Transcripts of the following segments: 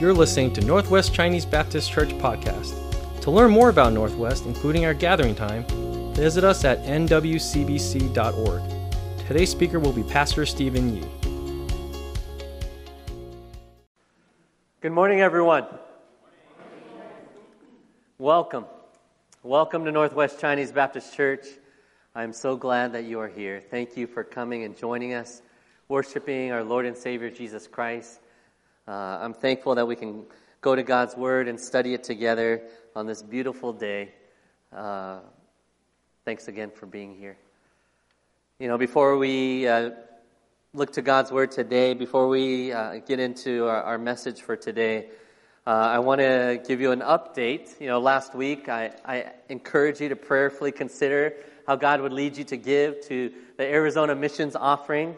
You're listening to Northwest Chinese Baptist Church podcast. To learn more about Northwest, including our gathering time, visit us at nwcbc.org. Today's speaker will be Pastor Stephen Yee. Good morning, everyone. Welcome. Welcome to Northwest Chinese Baptist Church. I'm so glad that you are here. Thank you for coming and joining us, worshiping our Lord and Savior Jesus Christ. Uh, I'm thankful that we can go to God's Word and study it together on this beautiful day. Uh, thanks again for being here. You know, before we uh, look to God's Word today, before we uh, get into our, our, message for today, uh, I want to give you an update. You know, last week I, I encourage you to prayerfully consider how God would lead you to give to the Arizona Missions Offering.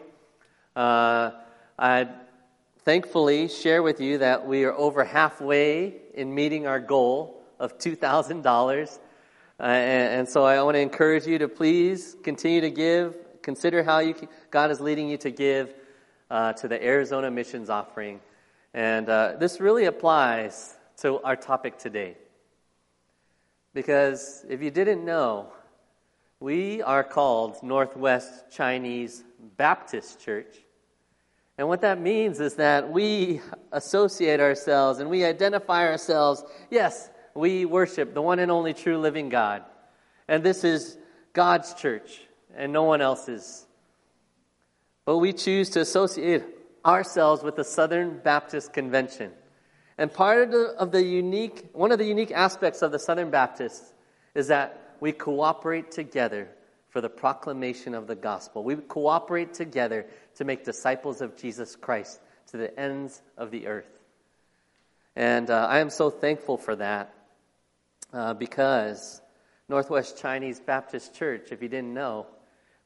Uh, I thankfully share with you that we are over halfway in meeting our goal of $2,000. Uh, and, and, so I want to encourage you to please continue to give. Consider how you, God is leading you to give uh, to the Arizona Missions Offering. And uh, this really applies to our topic today. Because if you didn't know, we are called Northwest Chinese Baptist Church. And what that means is that we associate ourselves and we identify ourselves. Yes, we worship the one and only true living God. And this is God's church and no one else's. But we choose to associate ourselves with the Southern Baptist Convention. And part of the, of the unique, one of the unique aspects of the Southern Baptists is that we cooperate together for the proclamation of the gospel. We cooperate together to make disciples of Jesus Christ to the ends of the earth. And uh, I am so thankful for that uh, because Northwest Chinese Baptist Church, if you didn't know,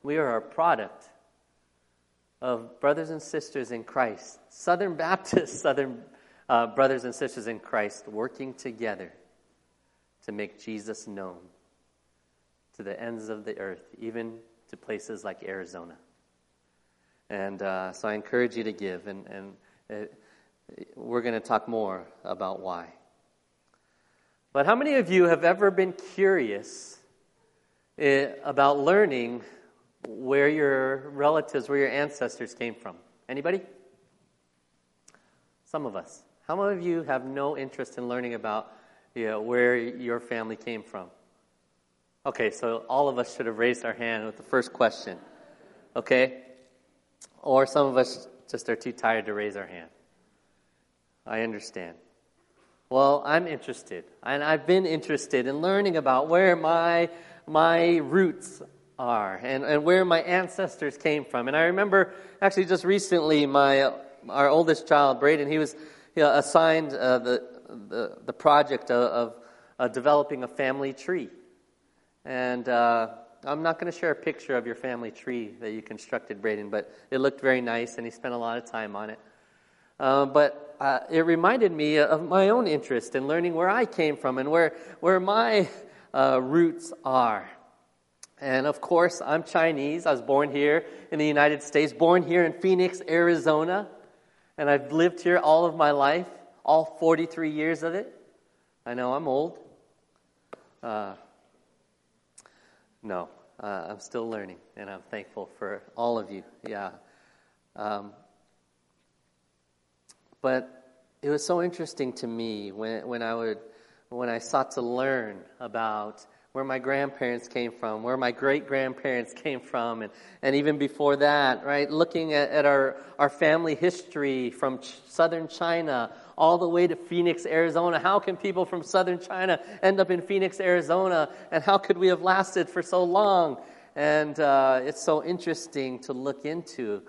we are a product of brothers and sisters in Christ, Southern Baptist, Southern uh, brothers and sisters in Christ working together to make Jesus known to the ends of the earth, even to places like Arizona. And uh, so I encourage you to give, and, and it, uh, we're going to talk more about why. But how many of you have ever been curious uh, about learning where your relatives, where your ancestors came from? Anybody? Some of us. How many of you have no interest in learning about you know, where your family came from? Okay, so all of us should have raised our hand with the first question. Okay? Or some of us just are too tired to raise our hand. I understand. Well, I'm interested. And I've been interested in learning about where my, my roots are and, and where my ancestors came from. And I remember actually just recently, my, our oldest child, Braden, he was you know, assigned uh, the, the, the project of, of uh, developing a family tree. And uh, I'm not going to share a picture of your family tree that you constructed, Braden, but it looked very nice and he spent a lot of time on it. Uh, but uh, it reminded me of my own interest in learning where I came from and where, where my uh, roots are. And of course, I'm Chinese. I was born here in the United States, born here in Phoenix, Arizona. And I've lived here all of my life, all 43 years of it. I know I'm old. Uh, no, uh, I'm still learning, and I'm thankful for all of you. Yeah. Um, but it was so interesting to me when, when I would when I sought to learn about where my grandparents came from, where my great grandparents came from, and, and even before that, right? Looking at, at our, our family history from ch- southern China all the way to Phoenix, Arizona. How can people from southern China end up in Phoenix, Arizona? And how could we have lasted for so long? And uh, it's so interesting to look into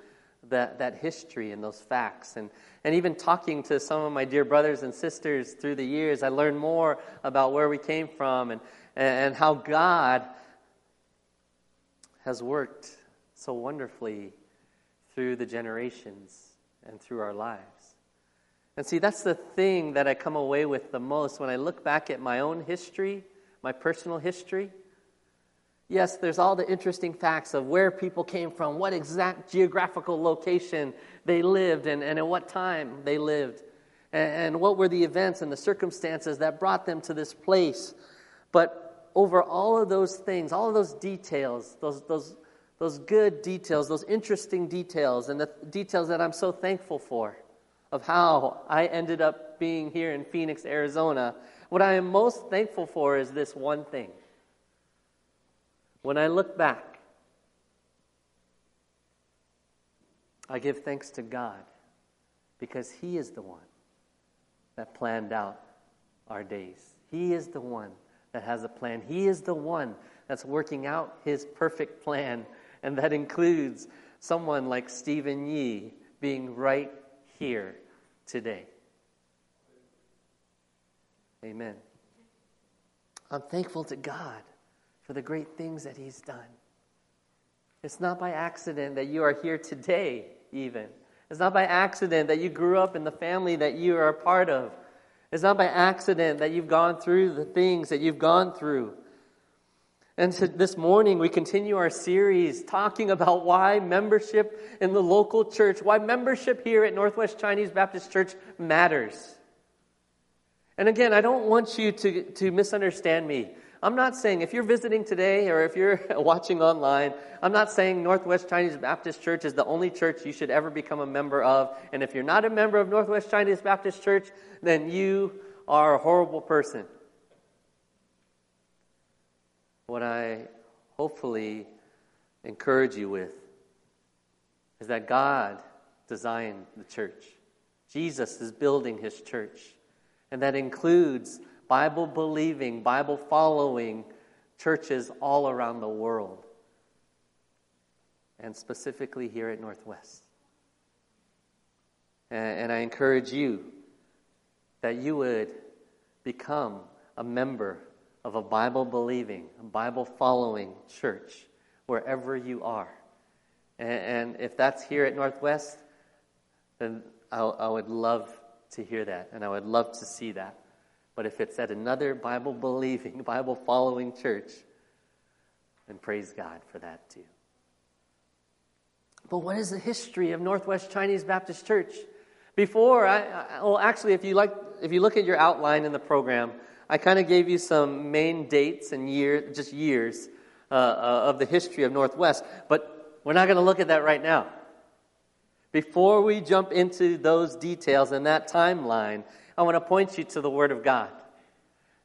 that, that history and those facts. And, and even talking to some of my dear brothers and sisters through the years, I learned more about where we came from and, and how God has worked so wonderfully through the generations and through our lives. And see, that's the thing that I come away with the most when I look back at my own history, my personal history. Yes, there's all the interesting facts of where people came from, what exact geographical location they lived, and, and at what time they lived. and what were the events and the circumstances that brought them to this place. But over all of those things, all of those details, those, those, those good details, those interesting details, and the details that I'm so thankful for of how I ended up being here in Phoenix, Arizona, what I am most thankful for is this one thing. When I look back, I give thanks to God because He is the one that planned out our days. He is the one that has a plan. He is the one that's working out His perfect plan, and that includes someone like Stephen Yee being right here today. Amen. I'm thankful to God for the great things that He's done. It's not by accident that you are here today, even. It's not by accident that you grew up in the family that you are a part of. It's not by accident that you've gone through the things that you've gone through. And so this morning, we continue our series talking about why membership in the local church, why membership here at Northwest Chinese Baptist Church matters. And again, I don't want you to, to misunderstand me. I'm not saying if you're visiting today or if you're watching online, I'm not saying Northwest Chinese Baptist Church is the only church you should ever become a member of. And if you're not a member of Northwest Chinese Baptist Church, then you are a horrible person. What I hopefully encourage you with is that God designed the church. Jesus is building his church. And that includes Bible believing, Bible following churches all around the world, and specifically here at Northwest. And, and I encourage you that you would become a member of a Bible believing, Bible following church wherever you are. And, and, if that's here at Northwest, then I, I would love to hear that and I would love to see that. But if it's at another Bible believing, Bible following church, then praise God for that too. But what is the history of Northwest Chinese Baptist Church? Before, I, I, well, actually, if you like, if you look at your outline in the program, I kind of gave you some main dates and year, just years uh, uh, of the history of Northwest. But we're not going to look at that right now. Before we jump into those details and that timeline, I want to point you to the Word of God.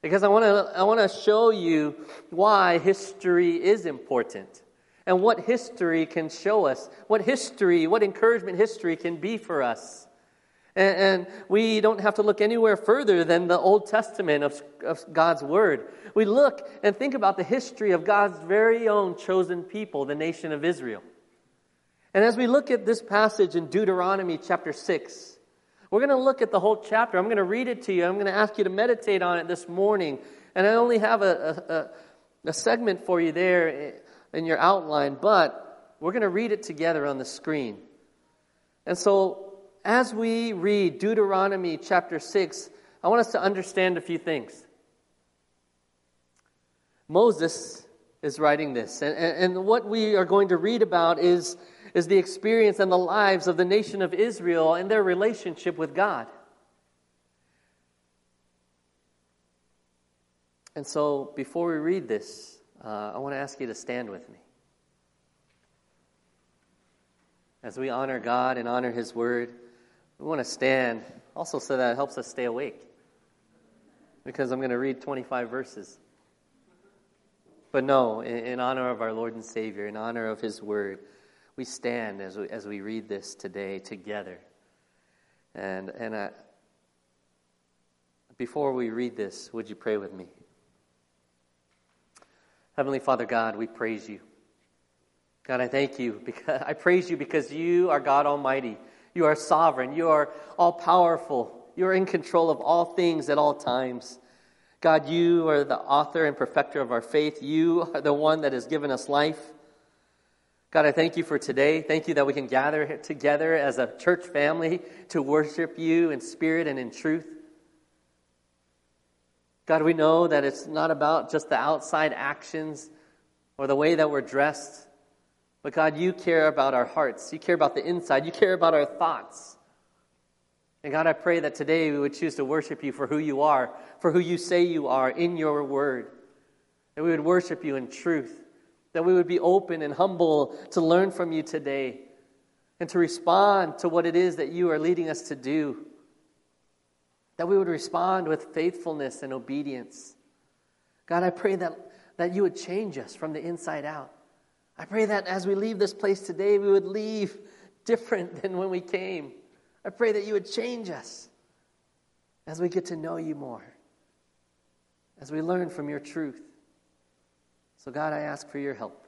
Because I want to, I want to show you why history is important and what history can show us, what history, what encouragement history can be for us. And, we don't have to look anywhere further than the Old Testament of, of God's Word. We look and think about the history of God's very own chosen people, the nation of Israel. And as we look at this passage in Deuteronomy chapter 6, we're going to look at the whole chapter. I'm going to read it to you. I'm going to ask you to meditate on it this morning. And I only have a, a, a segment for you there in your outline, but we're going to read it together on the screen. And so, as we read Deuteronomy chapter 6, I want us to understand a few things. Moses is writing this, and, and, what we are going to read about is is the experience and the lives of the nation of Israel and their relationship with God. And so, before we read this, uh, I want to ask you to stand with me. As we honor God and honor His Word, we want to stand also so that it helps us stay awake. Because I'm going to read 25 verses. But no, in, in honor of our Lord and Savior, in honor of His Word, we stand as we, as we read this today together. And, and I, before we read this, would you pray with me? Heavenly Father God, we praise you. God, I thank you because I praise you because you are God Almighty. You are sovereign. You are all powerful. You are in control of all things at all times. God, you are the author and perfecter of our faith. You are the one that has given us life. God, I thank you for today. Thank you that we can gather together as a church family to worship you in spirit and in truth. God, we know that it's not about just the outside actions or the way that we're dressed, but God, you care about our hearts. You care about the inside. You care about our thoughts. And God, I pray that today we would choose to worship you for who you are, for who you say you are in your word. That we would worship you in truth. That we would be open and humble to learn from you today and to respond to what it is that you are leading us to do. That we would respond with faithfulness and obedience. God, I pray that, that you would change us from the inside out. I pray that as we leave this place today, we would leave different than when we came. I pray that you would change us as we get to know you more, as we learn from your truth. So, God, I ask for your help.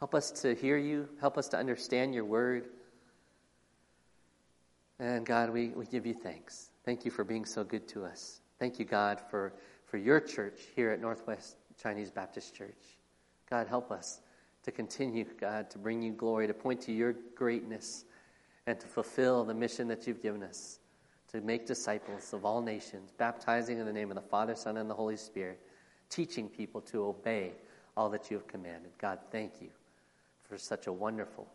Help us to hear you, help us to understand your word. And God, we, we give you thanks. Thank you for being so good to us. Thank you, God, for, for your church here at Northwest Chinese Baptist Church. God, help us to continue, God, to bring you glory, to point to your greatness and to fulfill the mission that you've given us to make disciples of all nations, baptizing in the name of the Father, Son, and the Holy Spirit, teaching people to obey all that you have commanded. God, thank you for such a wonderful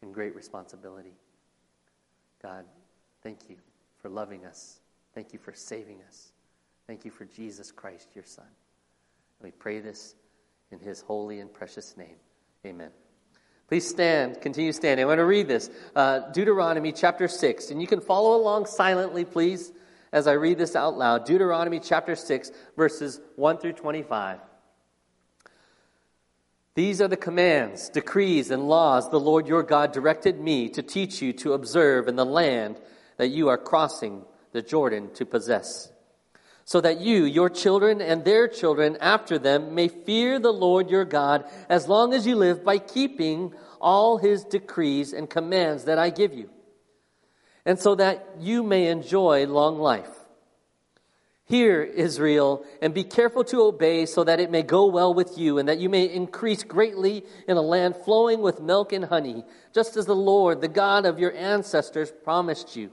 and great responsibility. God, thank you for loving us. Thank you for saving us. Thank you for Jesus Christ, your Son. And we pray this in his holy and precious name. Amen. Please stand, continue standing. I want to read this uh, Deuteronomy chapter 6, and you can follow along silently, please, as I read this out loud. Deuteronomy chapter 6, verses 1 through 25. These are the commands, decrees, and laws the Lord your God directed me to teach you to observe in the land that you are crossing the Jordan to possess so that you, your children, and their children after them may fear the Lord your God as long as you live by keeping all his decrees and commands that I give you, and so that you may enjoy long life. Hear, Israel, and be careful to obey so that it may go well with you and that you may increase greatly in a land flowing with milk and honey, just as the Lord, the God of your ancestors, promised you.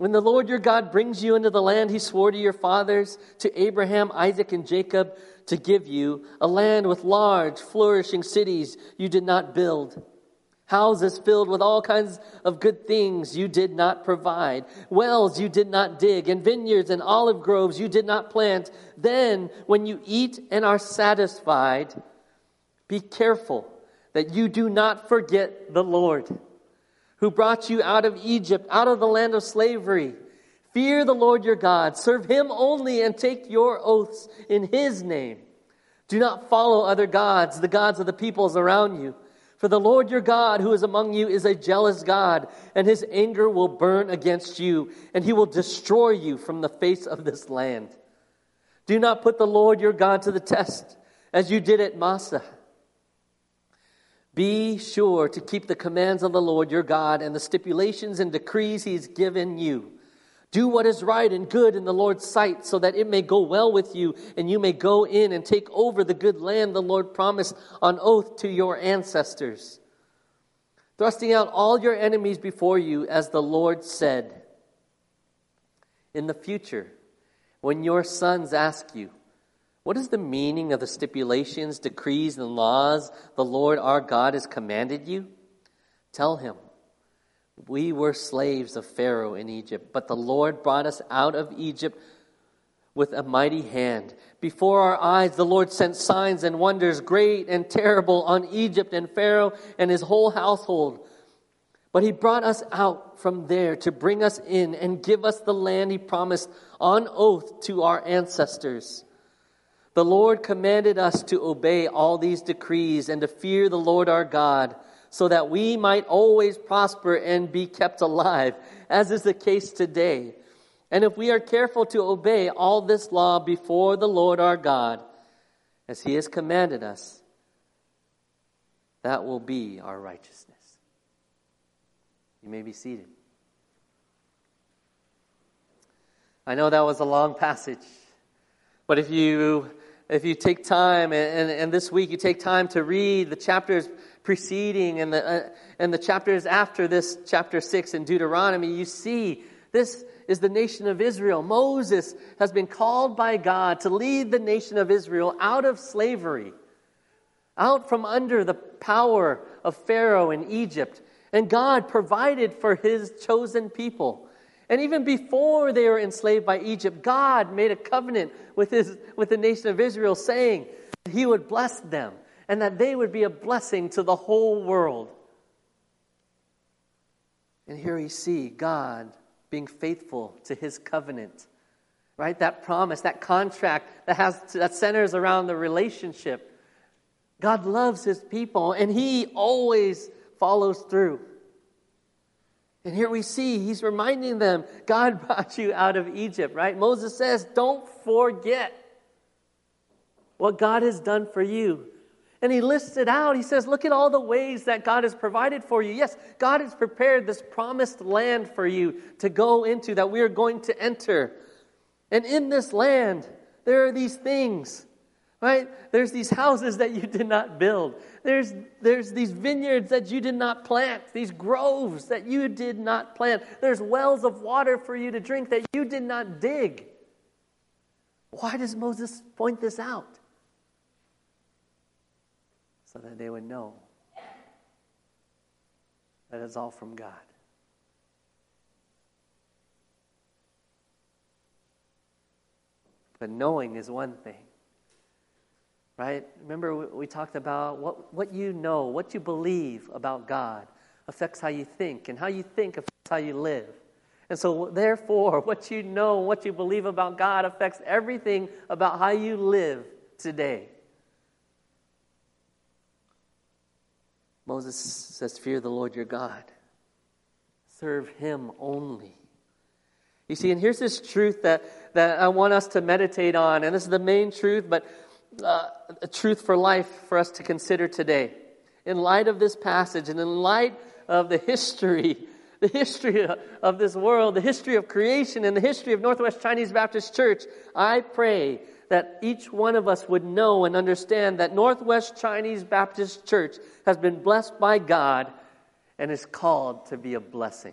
When the Lord your God brings you into the land he swore to your fathers, to Abraham, Isaac, and Jacob, to give you, a land with large, flourishing cities you did not build, houses filled with all kinds of good things you did not provide, wells you did not dig, and vineyards and olive groves you did not plant, then when you eat and are satisfied, be careful that you do not forget the Lord who brought you out of Egypt, out of the land of slavery. Fear the Lord your God, serve him only, and take your oaths in his name. Do not follow other gods, the gods of the peoples around you. For the Lord your God, who is among you, is a jealous God, and his anger will burn against you, and he will destroy you from the face of this land. Do not put the Lord your God to the test, as you did at Massah be sure to keep the commands of the Lord your God and the stipulations and decrees he's given you. Do what is right and good in the Lord's sight so that it may go well with you and you may go in and take over the good land the Lord promised on oath to your ancestors. Thrusting out all your enemies before you, as the Lord said. In the future, when your sons ask you, what is the meaning of the stipulations, decrees, and laws the Lord our God has commanded you? Tell him, We were slaves of Pharaoh in Egypt, but the Lord brought us out of Egypt with a mighty hand. Before our eyes, the Lord sent signs and wonders, great and terrible, on Egypt and Pharaoh and his whole household. But he brought us out from there to bring us in and give us the land he promised on oath to our ancestors. The Lord commanded us to obey all these decrees and to fear the Lord our God, so that we might always prosper and be kept alive, as is the case today. And if we are careful to obey all this law before the Lord our God, as he has commanded us, that will be our righteousness. You may be seated. I know that was a long passage, but if you if you take time and, and, and this week you take time to read the chapters preceding and the uh, and the chapters after this chapter six in Deuteronomy, you see this is the nation of Israel. Moses has been called by God to lead the nation of Israel out of slavery, out from under the power of Pharaoh in Egypt. And God provided for his chosen people. And even before they were enslaved by Egypt, God made a covenant with, his, with the nation of Israel, saying he would bless them and that they would be a blessing to the whole world. And here we see God being faithful to his covenant. Right? That promise, that contract that has that centers around the relationship. God loves his people and he always follows through. And here we see he's reminding them God brought you out of Egypt, right? Moses says, Don't forget what God has done for you. And he lists it out. He says, Look at all the ways that God has provided for you. Yes, God has prepared this promised land for you to go into, that we are going to enter. And in this land, there are these things, right? There's these houses that you did not build. There's, there's these vineyards that you did not plant, these groves that you did not plant. There's wells of water for you to drink that you did not dig. Why does Moses point this out? so that they would know that it's all from God. But knowing is one thing. Right? Remember, we talked about what, what you know, what you believe about God affects how you think, and how you think affects how you live. And so, therefore, what you know, what you believe about God affects everything about how you live today. Moses says, Fear the Lord your God, serve him only. You see, and here's this truth that, that I want us to meditate on, and this is the main truth, but uh, a truth for life for us to consider today. In light of this passage and in light of the history, the history of this world, the history of creation, and the history of Northwest Chinese Baptist Church, I pray that each one of us would know and understand that Northwest Chinese Baptist Church has been blessed by God and is called to be a blessing.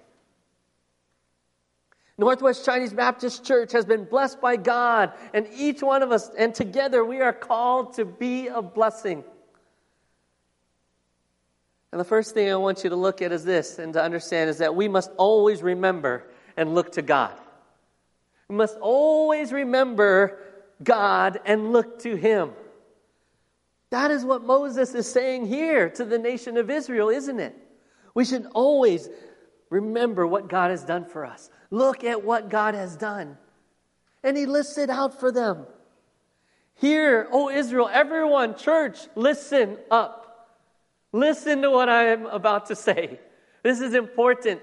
Northwest Chinese Baptist Church has been blessed by God, and each one of us, and together we are called to be a blessing. And the first thing I want you to look at is this and to understand is that we must always remember and look to God. We must always remember God and look to Him. That is what Moses is saying here to the nation of Israel, isn't it? We should always remember what God has done for us. Look at what God has done. And He lists it out for them. Here, oh Israel, everyone, church, listen up. Listen to what I am about to say. This is important.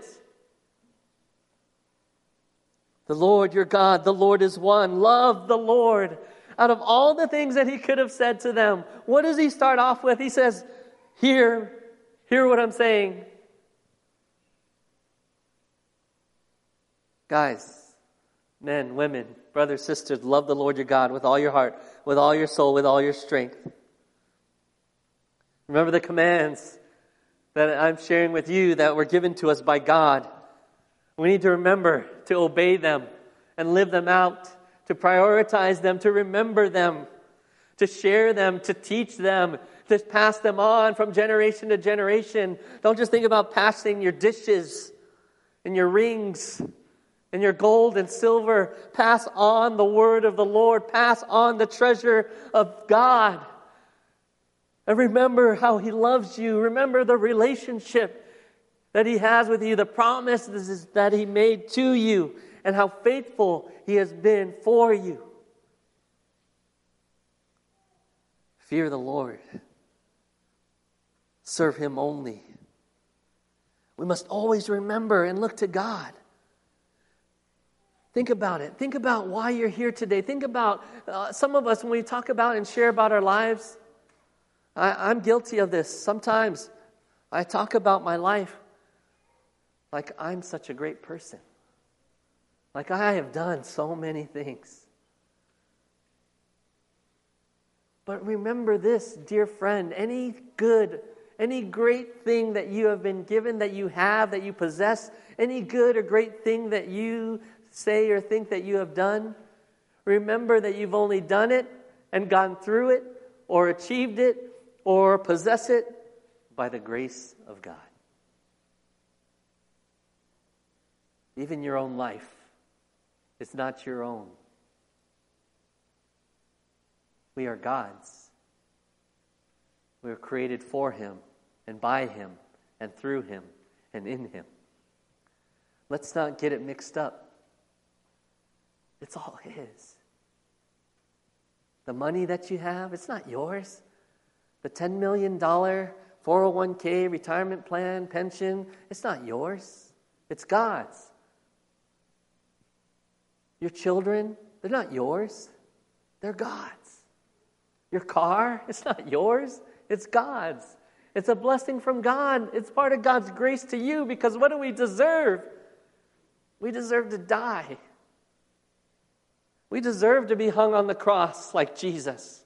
The Lord your God, the Lord is one. Love the Lord. Out of all the things that he could have said to them, what does he start off with? He says, Hear, hear what I'm saying. Guys, men, women, brothers, sisters, love the Lord your God with all your heart, with all your soul, with all your strength. Remember the commands that I'm sharing with you that were given to us by God. We need to remember to obey them and live them out, to prioritize them, to remember them, to share them, to teach them, to pass them on from generation to generation. Don't just think about passing your dishes and your rings and your gold and silver. Pass on the word of the Lord, pass on the treasure of God. And remember how He loves you. Remember the relationship that He has with you, the promises that He made to you, and how faithful He has been for you. Fear the Lord, serve Him only. We must always remember and look to God. Think about it. Think about why you're here today. Think about uh, some of us, when we talk about and share about our lives, I, I'm guilty of this. Sometimes I talk about my life like I'm such a great person. Like I have done so many things. But remember this, dear friend any good, any great thing that you have been given, that you have, that you possess, any good or great thing that you say or think that you have done, remember that you've only done it and gone through it or achieved it or possess it by the grace of God. Even your own life is not your own. We are God's. We were created for Him and by Him and through Him and in Him. Let's not get it mixed up. It's all His. The money that you have, it's not yours. The $10 million 401k, retirement plan, pension, it's not yours. It's God's. Your children, they're not yours. They're God's. Your car, it's not yours. It's God's. It's a blessing from God. It's part of God's grace to you because what do we deserve? We deserve to die. We deserve to be hung on the cross like Jesus.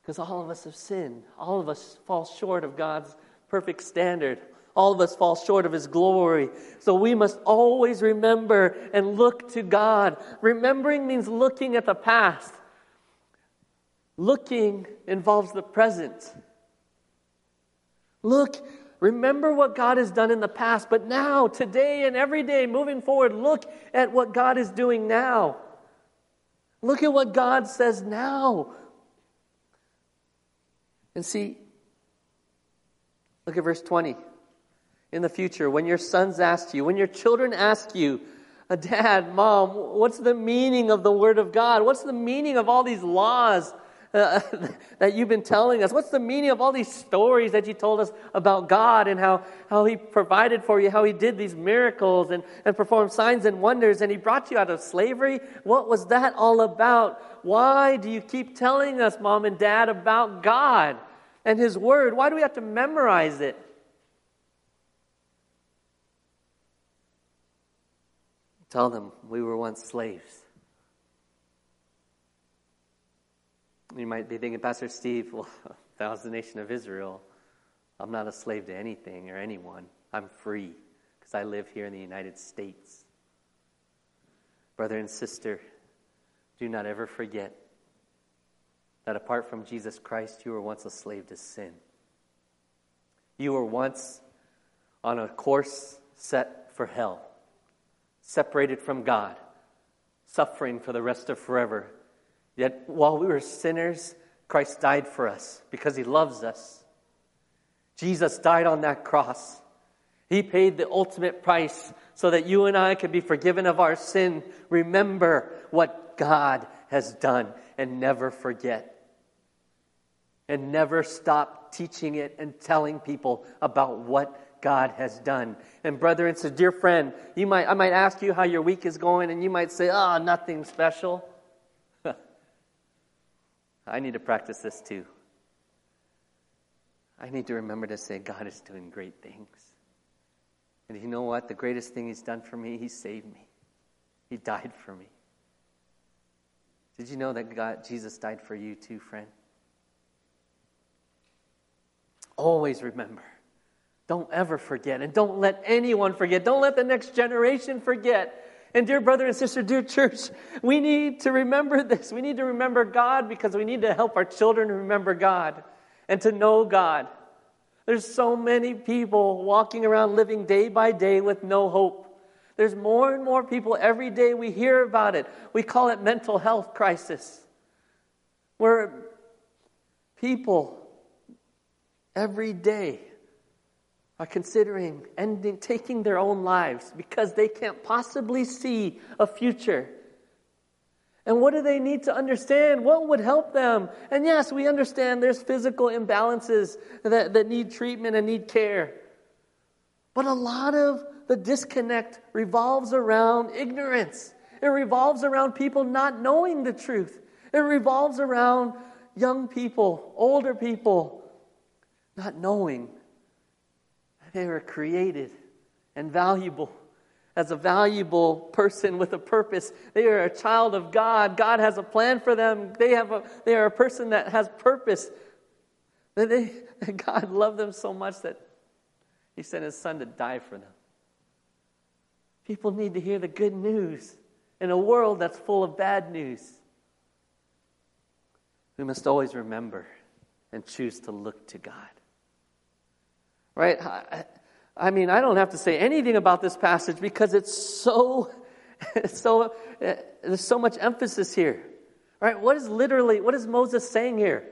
Because all of us have sinned. All of us fall short of God's perfect standard. All of us fall short of His glory. So we must always remember and look to God. Remembering means looking at the past. Looking involves the present. Look Remember what God has done in the past, but now, today, and every day moving forward, look at what God is doing now. Look at what God says now. And see, look at verse 20. In the future, when your sons ask you, when your children ask you, a Dad, Mom, what's the meaning of the Word of God? What's the meaning of all these laws? Uh, that you've been telling us? What's the meaning of all these stories that you told us about God and how, how He provided for you, how He did these miracles and, and performed signs and wonders and He brought you out of slavery? What was that all about? Why do you keep telling us, Mom and Dad, about God and His Word? Why do we have to memorize it? Tell them we were once slaves. You might be thinking, Pastor Steve, well, that was the nation of Israel. I'm not a slave to anything or anyone. I'm free because I live here in the United States. Brother and sister, do not ever forget that apart from Jesus Christ, you were once a slave to sin. You were once on a course set for hell, separated from God, suffering for the rest of forever Yet while we were sinners, Christ died for us because he loves us. Jesus died on that cross. He paid the ultimate price so that you and I could be forgiven of our sin. Remember what God has done and never forget. And never stop teaching it and telling people about what God has done. And brother sister, dear friend, you might I might ask you how your week is going, and you might say, "Oh, nothing special." I need to practice this too. I need to remember to say, God is doing great things. And you know what? The greatest thing He's done for me, He saved me. He died for me. Did you know that God, Jesus died for you too, friend? Always remember. Don't ever forget. And don't let anyone forget. Don't let the next generation forget and dear brother and sister, dear church, we need to remember this. We need to remember God because we need to help our children remember God and to know God. There's so many people walking around living day by day with no hope. There's more and more people every day we hear about it. We call it mental health crisis. Where people every day are considering ending, taking their own lives because they can't possibly see a future. And what do they need to understand? What would help them? And yes, we understand there's physical imbalances that, that need treatment and need care. But a lot of the disconnect revolves around ignorance. It revolves around people not knowing the truth. It revolves around young people, older people, not knowing they were created and valuable as a valuable person with a purpose. They are a child of God. God has a plan for them. They, have a, they are a person that has purpose. That they, God loved them so much that He sent His Son to die for them. People need to hear the good news in a world that's full of bad news. We must always remember and choose to look to God. Right? I, I mean, I don't have to say anything about this passage because it's so, so, uh, there's so much emphasis here. Right? What is literally, what is Moses saying here?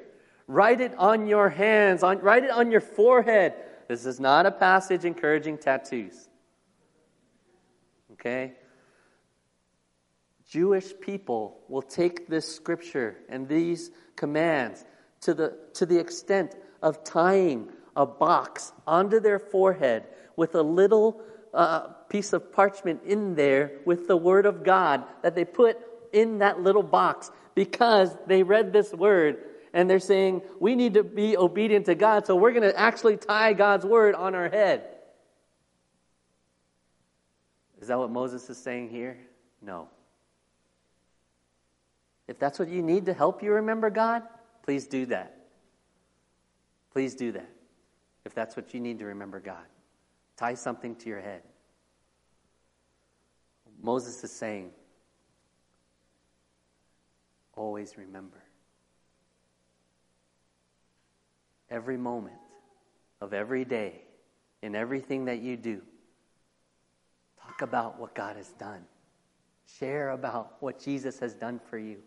Write it on your hands, on, write it on your forehead. This is not a passage encouraging tattoos. Okay? Jewish people will take this scripture and these commands to the, to the extent of tying a box onto their forehead with a little uh, piece of parchment in there with the Word of God that they put in that little box because they read this Word and they're saying, we need to be obedient to God, so we're going to actually tie God's Word on our head. Is that what Moses is saying here? No. If that's what you need to help you remember God, please do that. Please do that. If that's what you need to remember God, tie something to your head. Moses is saying, always remember. Every moment of every day, in everything that you do, talk about what God has done. Share about what Jesus has done for you.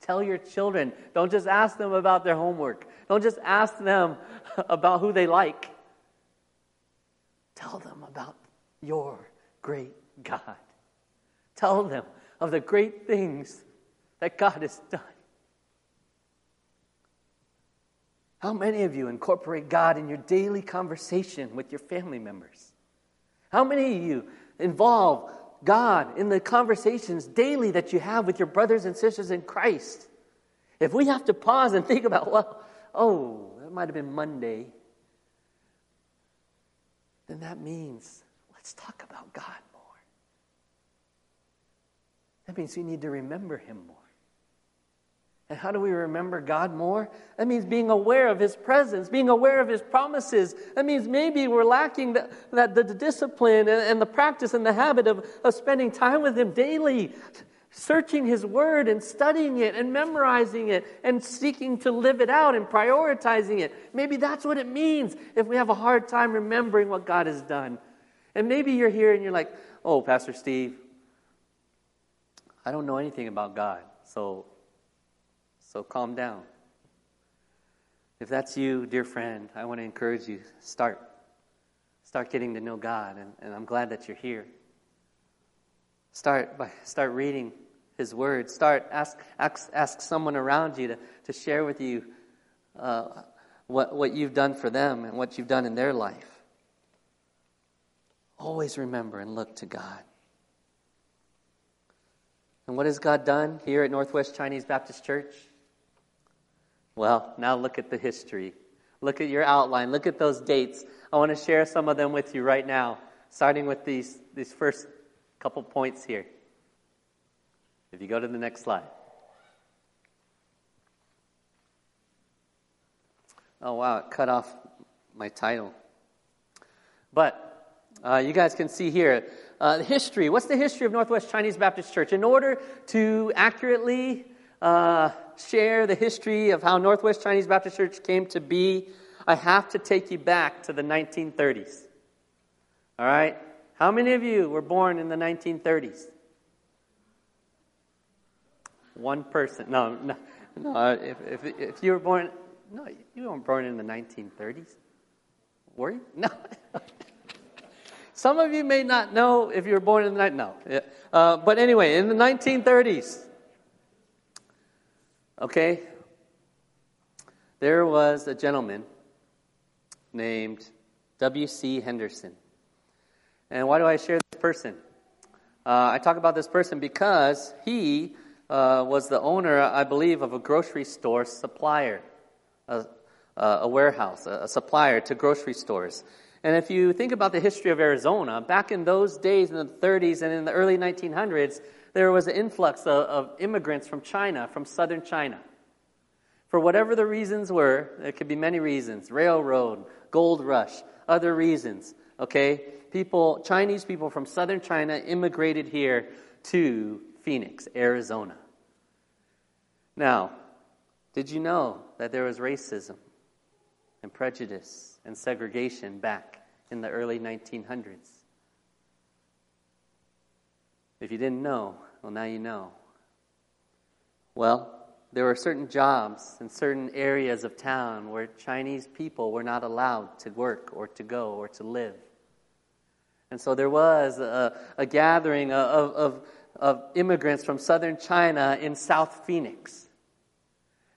Tell your children. Don't just ask them about their homework. Don't just ask them about who they like. Tell them about your great God. Tell them of the great things that God has done. How many of you incorporate God in your daily conversation with your family members? How many of you involve God in the conversations daily that you have with your brothers and sisters in Christ. If we have to pause and think about, well, oh, that might have been Monday, then that means let's talk about God more. That means we need to remember Him more. And how do we remember God more? That means being aware of His presence, being aware of His promises. That means maybe we're lacking the, that, the, the discipline and, and the practice and the habit of, of spending time with Him daily, searching His Word and studying it and memorizing it and seeking to live it out and prioritizing it. Maybe that's what it means if we have a hard time remembering what God has done. And maybe you're here and you're like, oh, Pastor Steve, I don't know anything about God, so so calm down. If that's you, dear friend, I want to encourage you start. Start getting to know God, and, and I'm glad that you're here. Start by start reading His Word. Start ask ask, ask someone around you to, to share with you uh, what what you've done for them and what you've done in their life. Always remember and look to God. And what has God done here at Northwest Chinese Baptist Church? Well, now look at the history. Look at your outline. Look at those dates. I want to share some of them with you right now, starting with these, these first couple points here. If you go to the next slide. Oh, wow, it cut off my title. But uh, you guys can see here uh, the history. What's the history of Northwest Chinese Baptist Church? In order to accurately uh, share the history of how Northwest Chinese Baptist Church came to be, I have to take you back to the 1930s. All right? How many of you were born in the 1930s? One person. No, no, no. If, if, if you were born, no, you weren't born in the 1930s. Were you? No. Some of you may not know if you were born in the night. No. Uh, but anyway, in the 1930s, Okay? There was a gentleman named W.C. Henderson. And why do I share this person? Uh, I talk about this person because he uh, was the owner, I believe, of a grocery store supplier, a, a warehouse, a, supplier to grocery stores. And if you think about the history of Arizona, back in those days in the 30s and in the early 1900s, there was an influx of, of immigrants from China, from southern China. For whatever the reasons were, there could be many reasons railroad, gold rush, other reasons, okay? People, Chinese people from southern China immigrated here to Phoenix, Arizona. Now, did you know that there was racism and prejudice and segregation back in the early 1900s? If you didn't know, well, now you know. Well, there were certain jobs in certain areas of town where Chinese people were not allowed to work or to go or to live. And so there was a, a gathering of, of, of immigrants from southern China in South Phoenix.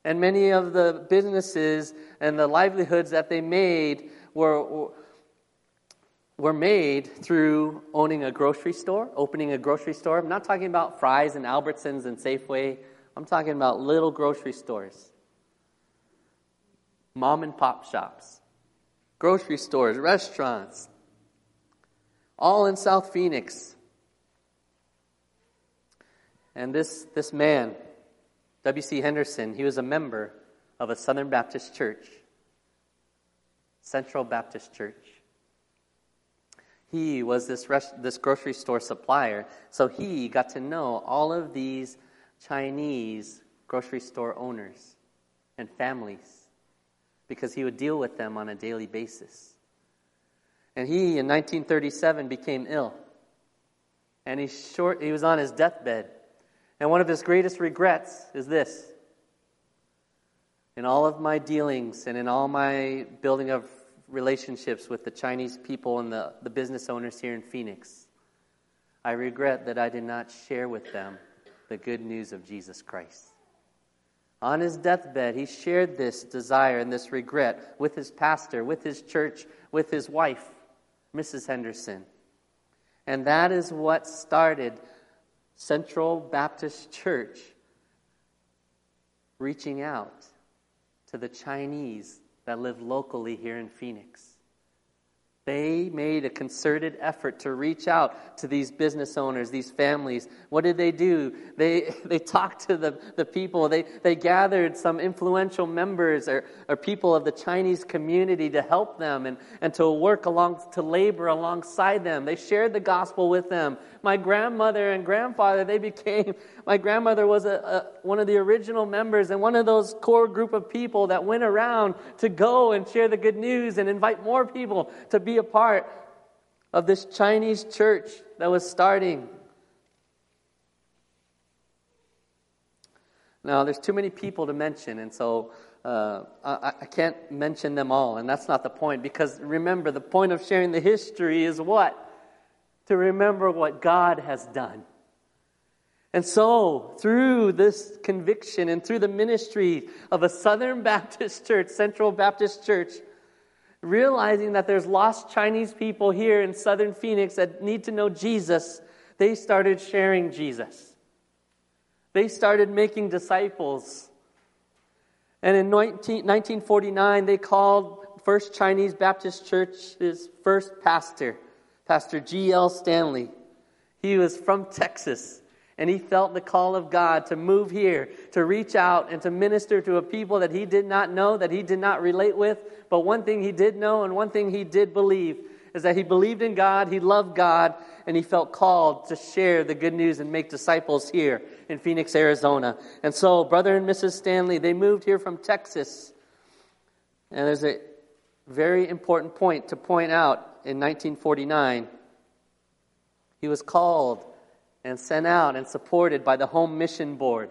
And many of the businesses and the livelihoods that they made were, were made through owning a grocery store, opening a grocery store. I'm not talking about Fry's and Albertsons and Safeway I'm talking about little grocery stores, mom and pop shops, grocery stores, restaurants, all in South Phoenix. And this, this man, W.C. Henderson, he was a member of a Southern Baptist church, Central Baptist Church. He was this, res- this grocery store supplier, so he got to know all of these Chinese grocery store owners and families because he would deal with them on a daily basis. And he, in 1937, became ill. And he, short, he was on his deathbed. And one of his greatest regrets is this. In all of my dealings and in all my building of relationships with the Chinese people and the, the business owners here in Phoenix, I regret that I did not share with them the good news of Jesus Christ. On his deathbed, he shared this desire and this regret with his pastor, with his church, with his wife, Mrs. Henderson. And that is what started Central Baptist Church reaching out to the Chinese that live locally here in Phoenix. They made a concerted effort to reach out to these business owners, these families. What did they do? They, they talked to the, the people. They, they gathered some influential members or, or people of the Chinese community to help them and, and to work along, to labor alongside them. They shared the gospel with them. My grandmother and grandfather, they became, my grandmother was a, a, one of the original members and one of those core group of people that went around to go and share the good news and invite more people to be a part of this Chinese church that was starting. Now, there's too many people to mention, and so uh, I, I can't mention them all, and that's not the point, because remember, the point of sharing the history is what? To remember what God has done. And so, through this conviction and through the ministry of a Southern Baptist church, Central Baptist Church, realizing that there's lost Chinese people here in southern Phoenix that need to know Jesus, they started sharing Jesus. They started making disciples. And in 19, 1949, they called First Chinese Baptist Church's first pastor, Pastor G.L. Stanley. He was from Texas. And he felt the call of God to move here, to reach out and to minister to a people that he did not know, that he did not relate with. But one thing he did know and one thing he did believe is that he believed in God, he loved God, and he felt called to share the good news and make disciples here in Phoenix, Arizona. And so, brother and Mrs. Stanley, they moved here from Texas. And there's a very important point to point out in 1949. He was called and sent out and supported by the Home Mission Board.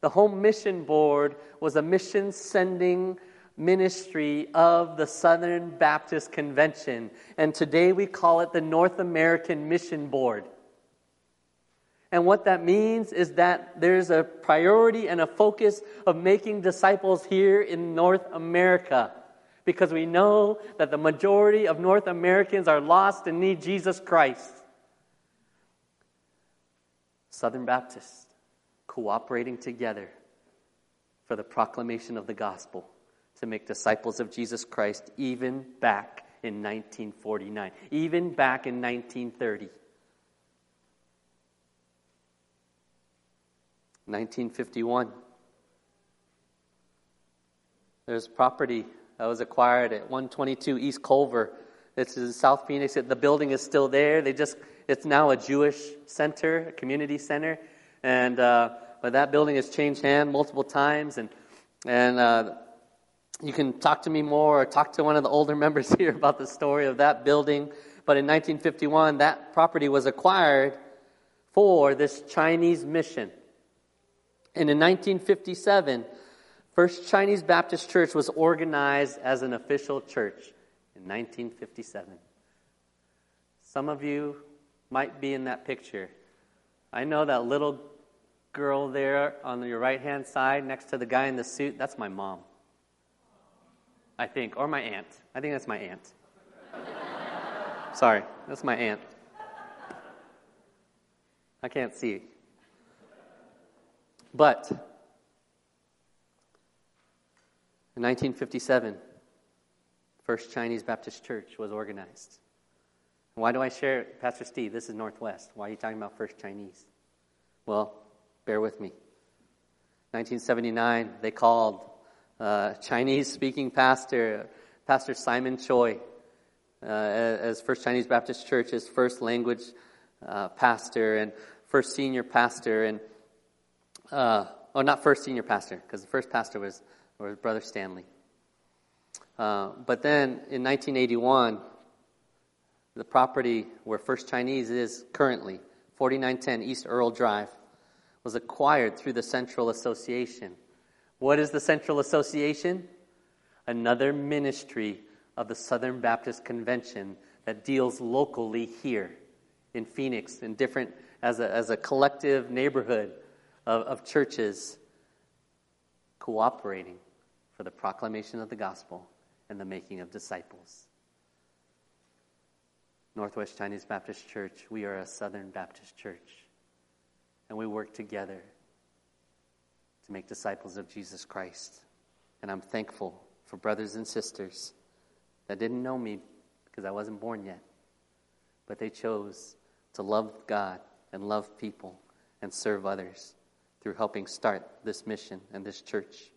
The Home Mission Board was a mission sending ministry of the Southern Baptist Convention, and today we call it the North American Mission Board. And what that means is that there's a priority and a focus of making disciples here in North America because we know that the majority of North Americans are lost and need Jesus Christ. Southern Baptists cooperating together for the proclamation of the gospel to make disciples of Jesus Christ even back in 1949, even back in 1930. 1951. There's property that was acquired at 122 East Culver. It's in South Phoenix. The building is still there. They just it's now a Jewish center, a community center, and uh, but that building has changed hand multiple times, and and uh, you can talk to me more or talk to one of the older members here about the story of that building. But in 1951, that property was acquired for this Chinese mission. And in 1957, First Chinese Baptist Church was organized as an official church in 1957. Some of you might be in that picture. I know that little girl there on your right hand side next to the guy in the suit. That's my mom. I think, or my aunt. I think that's my aunt. Sorry, that's my aunt. I can't see. But in 1957, First Chinese Baptist Church was organized. Why do I share? Pastor Steve, this is Northwest. Why are you talking about First Chinese? Well, bear with me. 1979, they called uh, Chinese speaking pastor, Pastor Simon Choi, uh, as First Chinese Baptist Church's first language uh, pastor and first senior pastor. And, uh, oh, not first senior pastor, because the first pastor was, was Brother Stanley. Uh, but then in 1981, the property where First Chinese is currently, 4910 East Earl Drive, was acquired through the Central Association. What is the Central Association? Another ministry of the Southern Baptist Convention that deals locally here in Phoenix, in different, as a, as a collective neighborhood of, of churches cooperating for the proclamation of the gospel and the making of disciples. Northwest Chinese Baptist Church, we are a Southern Baptist church, and we work together to make disciples of Jesus Christ. And I'm thankful for brothers and sisters that didn't know me because I wasn't born yet, but they chose to love God and love people and serve others through helping start this mission and this church.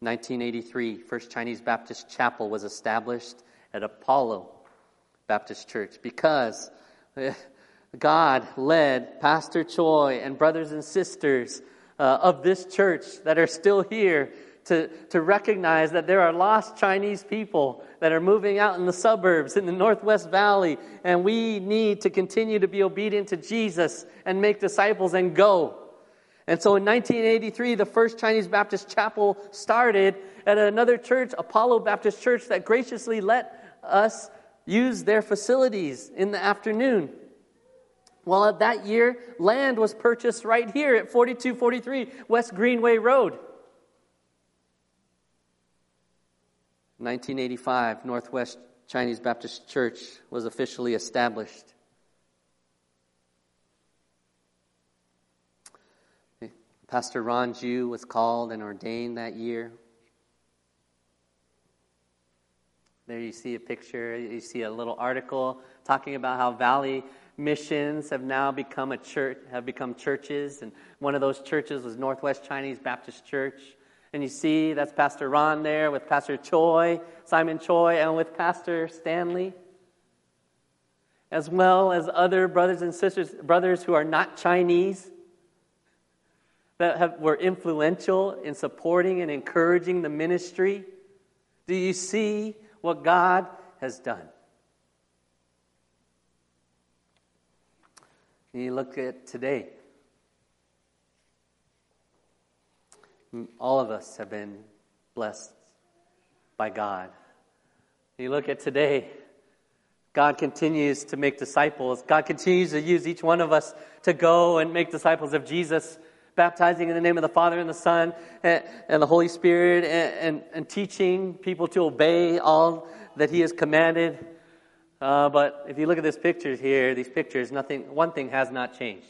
1983, First Chinese Baptist Chapel was established at Apollo Baptist Church because eh, God led Pastor Choi and brothers and sisters uh, of this church that are still here to, to recognize that there are lost Chinese people that are moving out in the suburbs in the Northwest Valley, and we need to continue to be obedient to Jesus and make disciples and go. And so in 1983, the first Chinese Baptist chapel started at another church, Apollo Baptist Church, that graciously let us use their facilities in the afternoon. Well, at that year, land was purchased right here at 4243 West Greenway Road. 1985, Northwest Chinese Baptist Church was officially established. Pastor Ron Ju was called and ordained that year. There you see a picture, you see a little article talking about how Valley missions have now become a church, have become churches, and one of those churches was Northwest Chinese Baptist Church. And you see that's Pastor Ron there with Pastor Choi, Simon Choi, and with Pastor Stanley, as well as other brothers and sisters, brothers who are not Chinese, that have, were influential in supporting and encouraging the ministry. Do you see what God has done? And you look at today. All of us have been blessed by God. You look at today, God continues to make disciples. God continues to use each one of us to go and make disciples of Jesus, baptizing in the name of the Father and the Son and, and the Holy Spirit, and, and, and teaching people to obey all that He has commanded. Uh, but if you look at these pictures here, these pictures, nothing, one thing has not changed.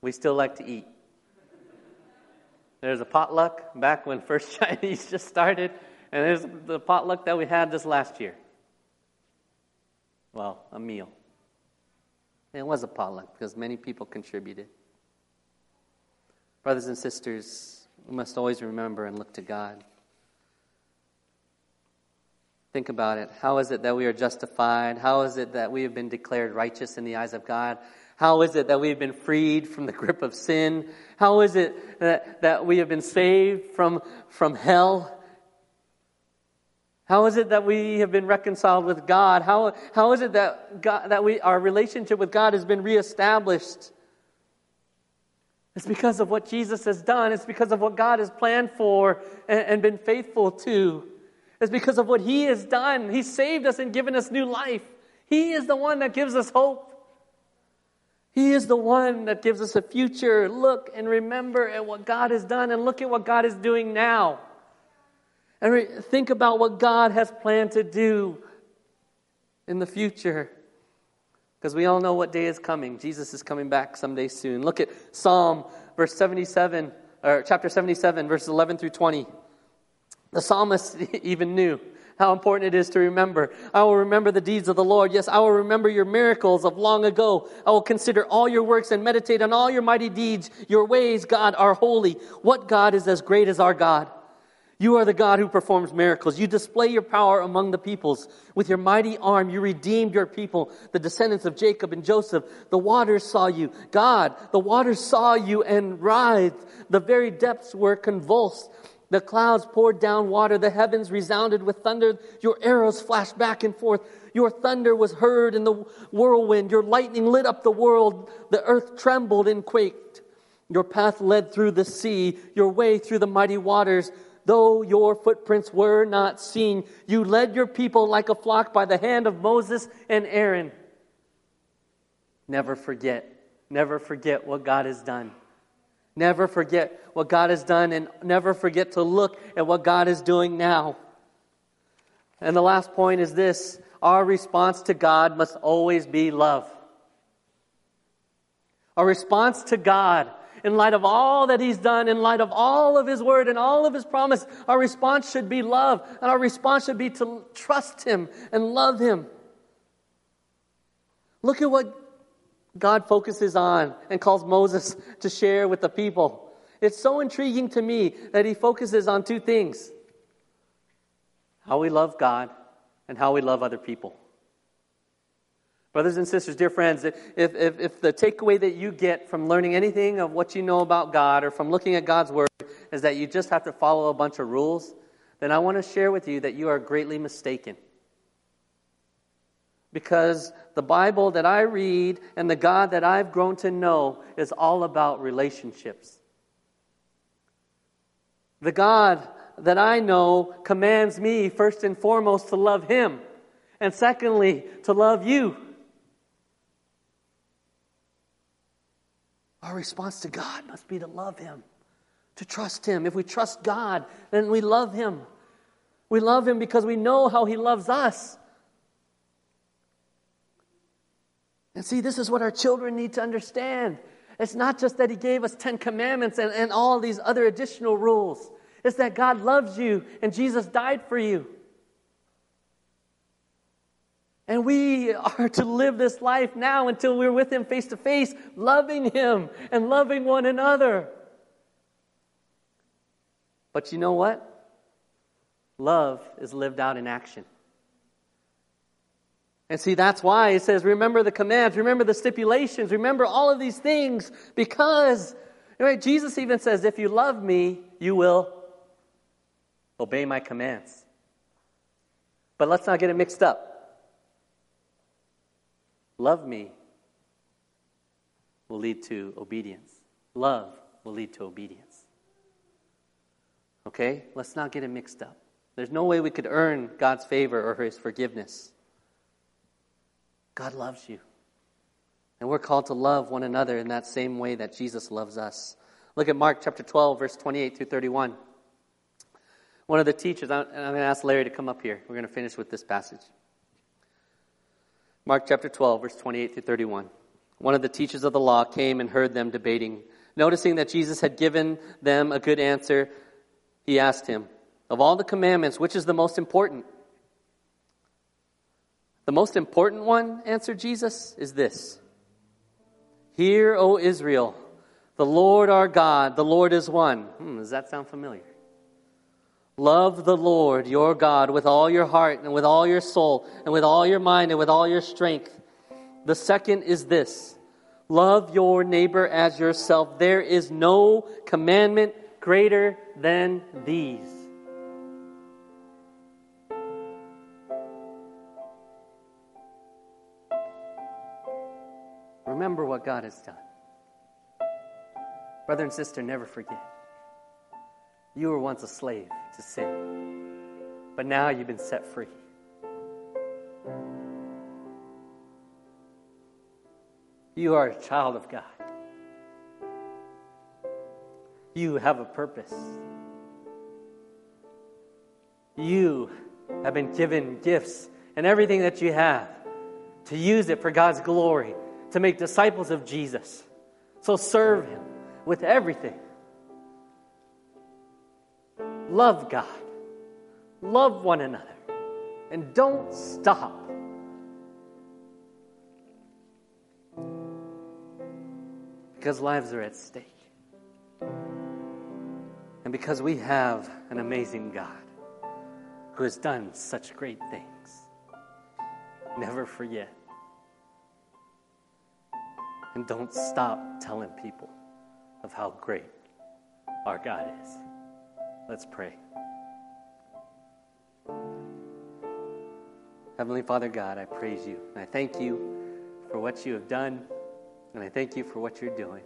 We still like to eat. There's a potluck back when First Chinese just started, and there's the potluck that we had this last year. Well, a meal. it was a potluck because many people contributed. Brothers and sisters, we must always remember and look to God. Think about it. How is it that we are justified? How is it that we have been declared righteous in the eyes of God? How is it that we have been freed from the grip of sin? How is it that, that we have been saved from, from hell? How is it that we have been reconciled with God? How, how is it that, God, that we, our relationship with God has been reestablished? It's because of what Jesus has done. It's because of what God has planned for and, and been faithful to. It's because of what He has done. He saved us and given us new life. He is the one that gives us hope. He is the one that gives us a future. Look and remember at what God has done and look at what God is doing now. And re- think about what God has planned to do in the future. Because we all know what day is coming. Jesus is coming back someday soon. Look at Psalm verse 77 or chapter 77 verses 11 through 20. The psalmist even knew how important it is to remember. I will remember the deeds of the Lord. Yes, I will remember your miracles of long ago. I will consider all your works and meditate on all your mighty deeds. Your ways, God, are holy. What God is as great as our God? You are the God who performs miracles. You display your power among the peoples. With your mighty arm, you redeemed your people, the descendants of Jacob and Joseph. The waters saw you. God, the waters saw you and writhed. The very depths were convulsed. The clouds poured down water. The heavens resounded with thunder. Your arrows flashed back and forth. Your thunder was heard in the whirlwind. Your lightning lit up the world. The earth trembled and quaked. Your path led through the sea, your way through the mighty waters. Though your footprints were not seen, you led your people like a flock by the hand of Moses and Aaron. Never forget, never forget what God has done. Never forget what God has done and never forget to look at what God is doing now. And the last point is this our response to God must always be love. Our response to God, in light of all that He's done, in light of all of His word and all of His promise, our response should be love. And our response should be to trust Him and love Him. Look at what God focuses on and calls Moses to share with the people. It's so intriguing to me that he focuses on two things how we love God and how we love other people. Brothers and sisters, dear friends, if, if, if the takeaway that you get from learning anything of what you know about God or from looking at God's Word is that you just have to follow a bunch of rules, then I want to share with you that you are greatly mistaken because the Bible that I read and the God that I've grown to know is all about relationships. The God that I know commands me, first and foremost, to love Him, and secondly, to love you. Our response to God must be to love Him, to trust Him. If we trust God, then we love Him. We love Him because we know how He loves us. And see, this is what our children need to understand. It's not just that He gave us 10 commandments and, and all these other additional rules, it's that God loves you and Jesus died for you. And we are to live this life now until we're with Him face to face, loving Him and loving one another. But you know what? Love is lived out in action. And see, that's why it says, remember the commands, remember the stipulations, remember all of these things, because right, Jesus even says, if you love me, you will obey my commands. But let's not get it mixed up. Love me will lead to obedience. Love will lead to obedience. Okay? Let's not get it mixed up. There's no way we could earn God's favor or his forgiveness. God loves you. And we're called to love one another in that same way that Jesus loves us. Look at Mark chapter 12, verse 28 through 31. One of the teachers, I'm, I'm going to ask Larry to come up here. We're going to finish with this passage. Mark chapter 12, verse 28 through 31. One of the teachers of the law came and heard them debating. Noticing that Jesus had given them a good answer, he asked him, Of all the commandments, which is the most important? The most important one, answered Jesus, is this Hear, O Israel, the Lord our God, the Lord is one. Hmm, does that sound familiar? Love the Lord your God with all your heart and with all your soul and with all your mind and with all your strength. The second is this love your neighbor as yourself. There is no commandment greater than these. Remember what God has done. Brother and sister, never forget. You were once a slave to sin, but now you've been set free. You are a child of God. You have a purpose. You have been given gifts and everything that you have to use it for God's glory, to make disciples of Jesus. So serve Him with everything. Love God, love one another, and don't stop. Because lives are at stake. And because we have an amazing God who has done such great things. Never forget. And don't stop telling people of how great our God is. Let's pray. Heavenly Father God, I praise you. And I thank you for what you have done, and I thank you for what you're doing.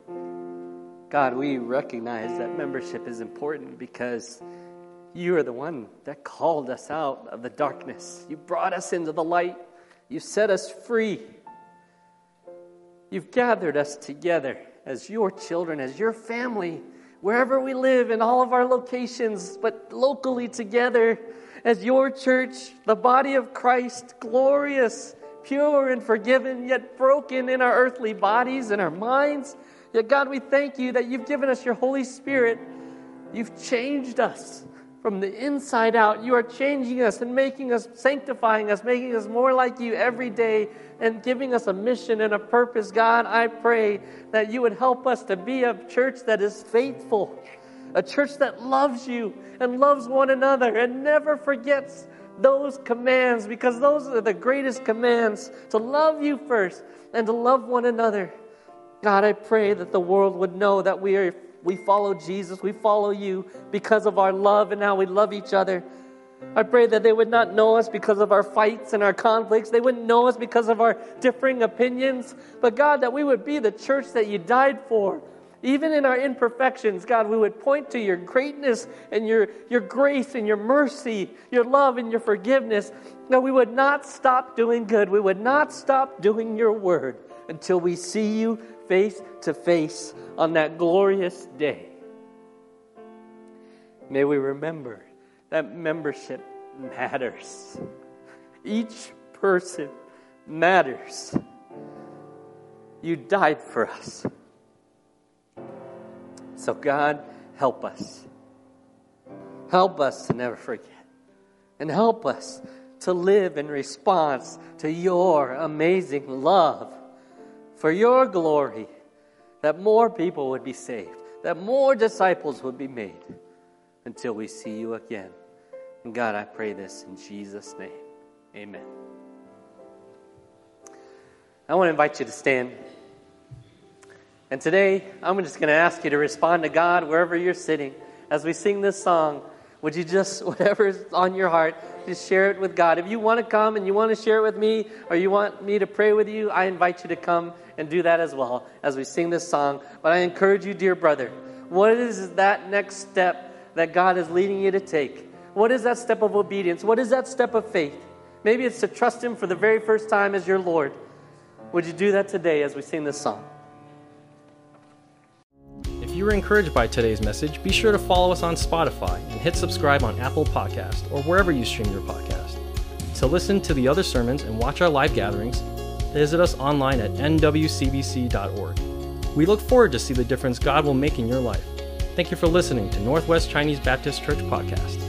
God, we recognize that membership is important because you are the one that called us out of the darkness. You brought us into the light. You set us free. You've gathered us together as your children, as your family, wherever we live in all of our locations, but locally together as your church, the body of Christ, glorious, pure, and forgiven, yet broken in our earthly bodies and our minds. Yet, God, we thank you that you've given us your Holy Spirit. You've changed us from the inside out. You are changing us and making us, sanctifying us, making us more like you every day and giving us a mission and a purpose. God, I pray that you would help us to be a church that is faithful, a church that loves you and loves one another and never forgets those commands because those are the greatest commands to love you first and to love one another. God, I pray that the world would know that we are we follow Jesus, we follow you because of our love and how we love each other. I pray that they would not know us because of our fights and our conflicts. They wouldn't know us because of our differing opinions. But God, that we would be the church that you died for. Even in our imperfections, God, we would point to your greatness and your, your grace and your mercy, your love and your forgiveness. That we would not stop doing good. We would not stop doing your word until we see you face to face on that glorious day. May we remember that membership matters. Each person matters. You died for us. So, God, help us. Help us to never forget. And help us to live in response to your amazing love for your glory, that more people would be saved, that more disciples would be made until we see you again. And God, I pray this in Jesus' name. Amen. I want to invite you to stand. And today, I'm just going to ask you to respond to God wherever you're sitting as we sing this song. Would you just, whatever's on your heart, just share it with God? If you want to come and you want to share it with me, or you want me to pray with you, I invite you to come and do that as well as we sing this song. But I encourage you, dear brother, what is that next step that God is leading you to take? What is that step of obedience? What is that step of faith? Maybe it's to trust Him for the very first time as your Lord. Would you do that today as we sing this song? If you were encouraged by today's message, be sure to follow us on Spotify and hit subscribe on Apple Podcast or wherever you stream your podcast. To listen to the other sermons and watch our live gatherings, visit us online at nwcbc.org. We look forward to see the difference God will make in your life. Thank you for listening to Northwest Chinese Baptist Church Podcast.